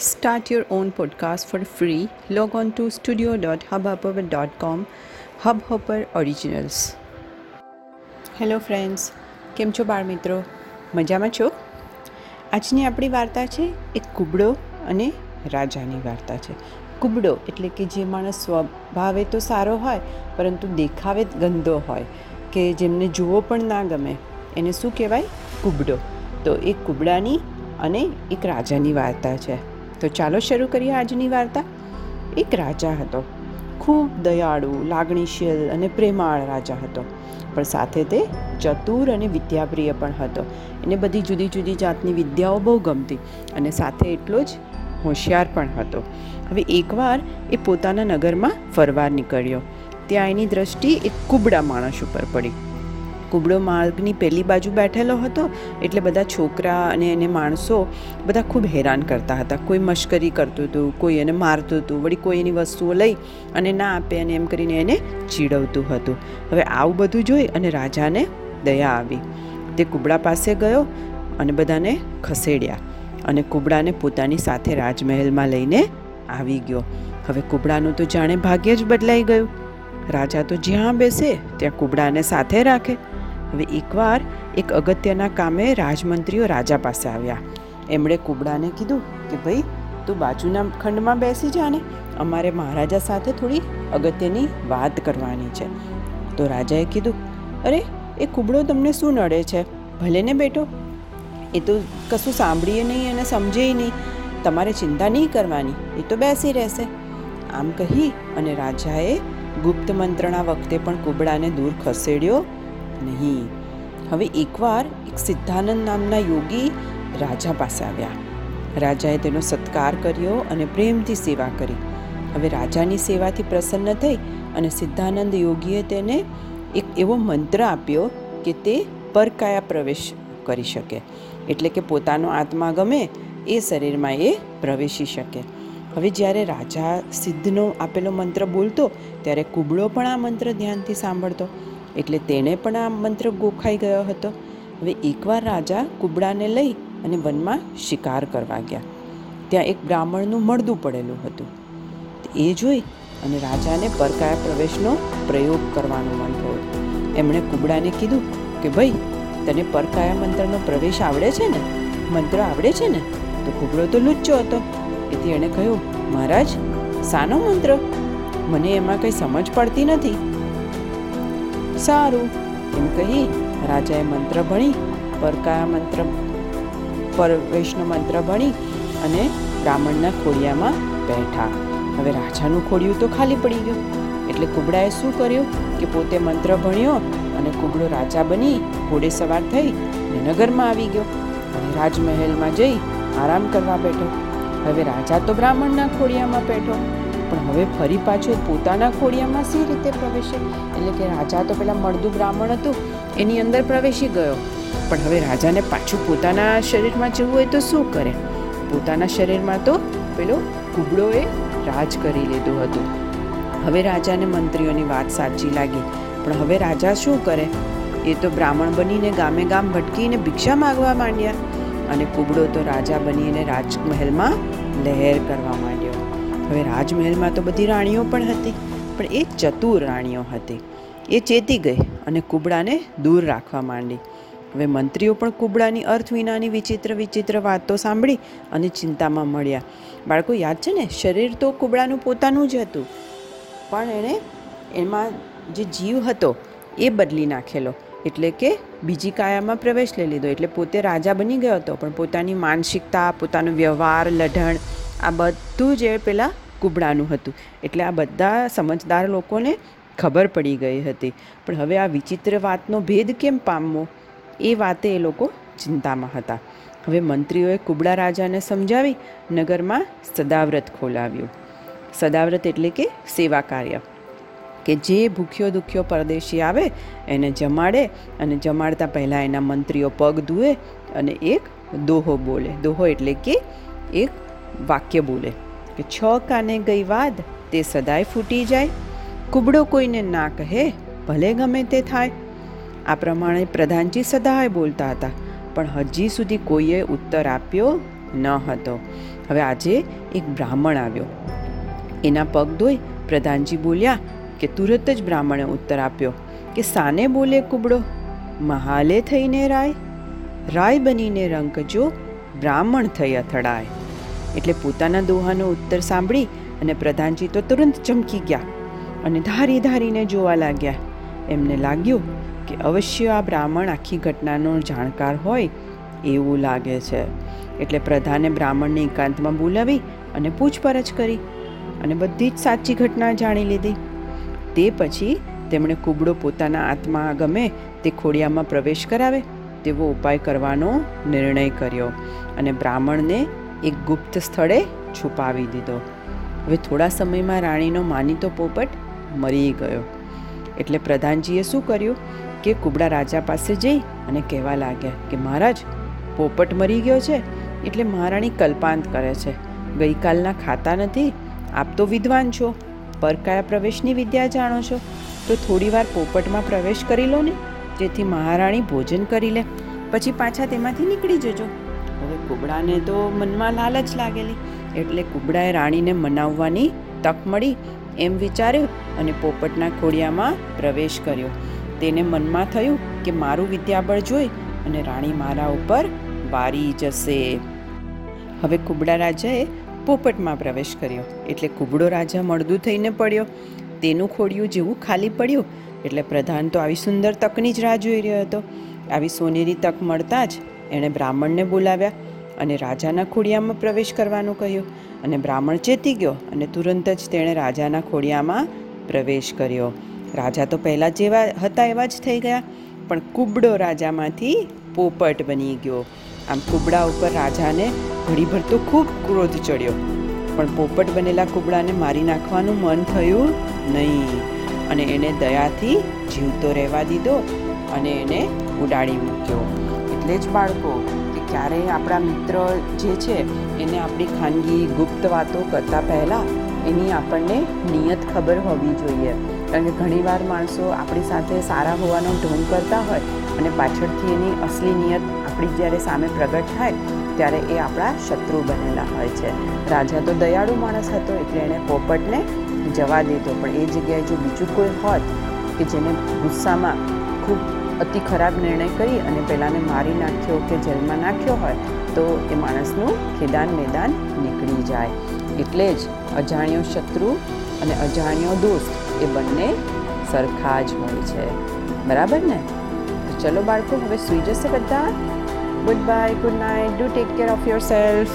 Start your own podcast for free. Log on to studio.hubhopper.com. Hubhopper Originals. Hello friends કેમ છો બાળ મિત્રો? મજામાં છો? આજની આપણી વાર્તા છે એ કુબડો અને રાજાની વાર્તા છે. કુબડો એટલે કે જે માણસ સ્વભાવે તો સારો હોય, પરંતુ દેખાવે ગંદો હોય, કે જેમને જુઓ પણ ના ગમે. એને શું કહેવાય? કુબડો. તો એ કુબડાની અને એક રાજાની વાર્તા છે. તો ચાલો શરૂ કરીએ આજની વાર્તા. એક રાજા હતો. ખૂબ દયાળુ, લાગણીશીલ અને પ્રેમાળ રાજા હતો. પણ સાથે તે ચતુર અને વિદ્યાપ્રિય પણ હતો. એને બધી જુદી જુદી જાતની વિદ્યાઓ બહુ ગમતી અને સાથે એટલો જ હોશિયાર પણ હતો. હવે એકવાર એ પોતાના નગરમાં ફરવા નીકળ્યો. ત્યાં એની દ્રષ્ટિ એક કુબડા માણસ ઉપર પડી. કુબડો માર્ગની પહેલી બાજુ બેઠેલો હતો એટલે બધા છોકરા અને એને માણસો બધા ખૂબ હેરાન કરતા હતા. કોઈ મશ્કરી કરતું હતું, કોઈ એને મારતું હતું, વળી કોઈ એની વસ્તુઓ લઈ અને ના આપે અને એમ કરીને એને ચીડવતું હતું. હવે આવું બધું જોઈ અને રાજાને દયા આવી. તે કુબડા પાસે ગયો અને બધાને ખસેડ્યા અને કુબડાને પોતાની સાથે રાજમહેલમાં લઈને આવી ગયો. હવે કુબડાનું તો જાણે ભાગ્ય જ બદલાઈ ગયું. રાજા તો જ્યાં બેસે, ત્યાં કુબડાને સાથે રાખે. હવે એકવાર એક અગત્યના કામે રાજમંત્રીઓ રાજા પાસે આવ્યા. એમણે કુબડાને કીધું કે, ભાઈ, તું બાજુના ખંડમાં બેસી જા ને. અમારે મહારાજા સાથે થોડી અગત્યની વાત કરવાની છે. તો રાજાએ કીધું, અરે, એ કુબડો તમને શું નડે છે? ભલે ને બેટો, એ તો કશું સાંભળીએ નહીં અને સમજે નહીં. તમારે ચિંતા નહીં કરવાની, એ તો બેસી રહેશે. આમ કહી અને રાજાએ ગુપ્ત મંત્રણા વખતે પણ કુબડાને દૂર ખસેડ્યો નહીં. હવે એકવાર એક સિદ્ધાનંદ નામના યોગી રાજા પાસે આવ્યા. રાજાએ તેનો સત્કાર કર્યો અને પ્રેમથી સેવા કરી. હવે રાજાની સેવાથી પ્રસન્ન થઈ અને સિદ્ધાનંદ યોગીએ તેને એક એવો મંત્ર આપ્યો કે તે પરકાયા પ્રવેશ કરી શકે. એટલે કે પોતાનો આત્મા ગમે એ શરીરમાં એ પ્રવેશી શકે. હવે જ્યારે રાજા સિદ્ધનો આપેલો મંત્ર બોલતો, ત્યારે કુબળો પણ આ મંત્ર ધ્યાનથી સાંભળતો. એટલે તેણે પણ આ મંત્ર ગોખાઈ ગયો હતો. હવે એકવાર રાજા કુબડાને લઈ અને વનમાં શિકાર કરવા ગયા. ત્યાં એક બ્રાહ્મણનું મળદું પડેલું હતું. એ જોઈ અને રાજાને પરકાયા પ્રવેશનો પ્રયોગ કરવાનું મન થયું. એમણે કુબડાને કીધું કે, ભાઈ, તને પરકાયા મંત્રનો પ્રવેશ આવડે છે ને? મંત્ર આવડે છે ને? તો કુબડો તો લુચ્ચો હતો. એથી એણે કહ્યું, મહારાજ સાનો મંત્ર? મને એમાં કંઈ સમજ પડતી નથી. સારું. એમ કહી રાજાએ મંત્ર ભણી, પરકાયા મંત્ર પરવેશનો મંત્ર ભણી અને બ્રાહ્મણના ખોડિયામાં બેઠા. હવે રાજાનું ખોડિયું તો ખાલી પડી ગયું. એટલે કુબડાએ શું કર્યું કે પોતે મંત્ર ભણ્યો અને કુબડો રાજા બની, ઘોડે સવાર થઈ નગરમાં આવી ગયો અને રાજમહેલમાં જઈ આરામ કરવા બેઠો. હવે રાજા તો બ્રાહ્મણના ખોડિયામાં બેઠો. પણ હવે ફરી પાછો પોતાના ખોડિયામાં સી રીતે પ્રવેશે? એટલે કે રાજા તો પેલા મળદું બ્રાહ્મણ હતું, એની અંદર પ્રવેશી ગયો. પણ હવે રાજાને પાછું પોતાના શરીરમાં જવું હોય તો શું કરે? પોતાના શરીરમાં તો પેલો કુબડોએ રાજ કરી લીધું હતું. હવે રાજાને મંત્રીઓની વાત સાચી લાગી. પણ હવે રાજા શું કરે? એ તો બ્રાહ્મણ બનીને ગામે ગામ ભટકીને ભિક્ષા માગવા માંડ્યા. અને કુબડો તો રાજા બનીને રાજમહેલમાં લહેર કરવા માંડ્યો. હવે રાજમહેલમાં તો બધી રાણીઓ પણ હતી, પણ એ ચતુર રાણીઓ હતી. એ ચેતી ગઈ અને કુબડાને દૂર રાખવા માંડી. હવે મંત્રીઓ પણ કુબડાની અર્થ વિનાની વિચિત્ર વિચિત્ર વાતો સાંભળી અને ચિંતામાં મળ્યા. બાળકો, યાદ છે ને? શરીર તો કુબડાનું પોતાનું જ હતું, પણ એણે એમાં જે જીવ હતો એ બદલી નાખેલો. એટલે કે બીજી કાયામાં પ્રવેશ લઈ લીધો. એટલે પોતે રાજા બની ગયો હતો, પણ પોતાની માનસિકતા, પોતાનો વ્યવહાર, લઢણ આ બધું જ પેલા કુબડાનું હતું. એટલે આ બધા સમજદાર લોકોને ખબર પડી ગઈ હતી. પણ હવે આ વિચિત્ર વાતનો ભેદ કેમ પામવો? એ વાતે એ લોકો ચિંતામાં હતા. હવે મંત્રીઓએ કુબડા રાજાને સમજાવી નગરમાં સદાવ્રત ખોલાવ્યું. સદાવ્રત એટલે કે સેવા કાર્ય. કે જે ભૂખ્યો દુખ્યો પરદેશી આવે, એને જમાડે અને જમાડતા પહેલાં એના મંત્રીઓ પગ ધુએ અને એક દોહો બોલે. દોહો એટલે કે એક વાક્ય બોલે કે છ કાને ગઈ વાદ તે સદાય ફૂટી જાય. કુબડો કોઈને ના કહે ભલે ગમે તે થાય. આ પ્રમાણે પ્રધાનજી સદાય બોલતા હતા, પણ હજી સુધી કોઈએ ઉત્તર આપ્યો ન હતો. હવે આજે એક બ્રાહ્મણ આવ્યો. એના પગ ધોઈ પ્રધાનજી બોલ્યા કે તુરત જ બ્રાહ્મણે ઉત્તર આપ્યો કે સાને બોલે કુબડો? મહાલે થઈને રાય. રાય બનીને રંકજો બ્રાહ્મણ થઈ અથડાય. એટલે પોતાના દોહાનો ઉત્તર સાંભળી અને પ્રધાનજી તો તુરંત ચમકી ગયા અને ધારી ધારીને જોવા લાગ્યા. એમને લાગ્યું કે અવશ્ય આ બ્રાહ્મણ આખી ઘટનાનો જાણકાર હોય એવું લાગે છે. એટલે પ્રધાને બ્રાહ્મણને એકાંતમાં બોલાવી અને પૂછપરછ કરી અને બધી જ સાચી ઘટના જાણી લીધી. તે પછી તેમણે કુબડો પોતાના આત્મા ગમે તે ખોડિયામાં પ્રવેશ કરાવે તેવો ઉપાય કરવાનો નિર્ણય કર્યો અને બ્રાહ્મણને એક ગુપ્ત સ્થળે છુપાવી દીધો. હવે થોડા સમયમાં રાણીનો માનીતો પોપટ મરી ગયો. એટલે પ્રધાનજીએ શું કર્યું કે કુબડા રાજા પાસે જઈ અને કહેવા લાગ્યા કે, મહારાજ, પોપટ મરી ગયો છે એટલે મહારાણી કલ્પાંત કરે છે. ગઈકાલના ખાતા નથી. આપ તો વિદ્વાન છો. પરકાયા પ્રવેશની વિદ્યા જાણો છો. તો થોડીવાર પોપટમાં પ્રવેશ કરી લો ને. જેથી મહારાણી ભોજન કરી લે. પછી પાછા તેમાંથી નીકળી જજો. હવે કુબડાને તો મનમાં લાલચ લાગેલી. એટલે કુબડાએ રાણીને મનાવવાની તક મળી એમ વિચાર્યું અને પોપટના ખોડિયામાં પ્રવેશ કર્યો. તેને મનમાં થયું કે મારું વિદ્યાબળ જોઈ અને રાણી મારા ઉપર વારી જશે. હવે કુબડા રાજાએ પોપટમાં પ્રવેશ કર્યો. એટલે કુબડો રાજા મળદું થઈને પડ્યો. તેનું ખોડિયું જેવું ખાલી પડ્યું. એટલે પ્રધાન તો આવી સુંદર તકની જ રાહ જોઈ રહ્યો હતો. આવી સોનેરી તક મળતા જ એણે બ્રાહ્મણને બોલાવ્યા અને રાજાના ખોડિયામાં પ્રવેશ કરવાનું કહ્યું. અને બ્રાહ્મણ ચેતી ગયો અને તુરંત જ તેણે રાજાના ખોડિયામાં પ્રવેશ કર્યો. રાજા તો પહેલાં જેવા હતા એવા જ થઈ ગયા, પણ કુબડો રાજામાંથી પોપટ બની ગયો. આમ કુબડા ઉપર રાજાને ઘડીભર તો ખૂબ ક્રોધ ચડ્યો. પણ પોપટ બનેલા કુબડાને મારી નાખવાનું મન થયું નહીં. અને એને દયાથી જીવતો રહેવા દીધો અને એને ઉડાડી મૂક્યો. એટલે જ બાળકો, કે ક્યારેય આપણા મિત્ર જે છે, એને આપણી ખાનગી ગુપ્ત વાતો કરતાં પહેલાં એની આપણને નિયત ખબર હોવી જોઈએ. કારણ કે ઘણીવાર માણસો આપણી સાથે સારા હોવાનો ઢોંગ કરતા હોય અને પાછળથી એની અસલી નિયત આપણી જ્યારે સામે પ્રગટ થાય, ત્યારે એ આપણા શત્રુ બનેલા હોય છે. રાજા તો દયાળુ માણસ હતો, એટલે એણે પોપટને જવા દીધો. પણ એ જગ્યાએ જો બીજું કોઈ હોત કે જેને ગુસ્સામાં ખૂબ અતિ ખરાબ નિર્ણય કરી અને પહેલાંને મારી નાખ્યો કે જેલમાં નાખ્યો હોય, તો એ માણસનું ખેદાન મેદાન નીકળી જાય. એટલે જ અજાણ્યો શત્રુ અને અજાણ્યો દોસ્ત એ બંને સરખા જ હોય છે. બરાબર ને? તો ચલો બાળકો, હવે સૂઈ જશે બધા. Goodbye good night do take care of yourself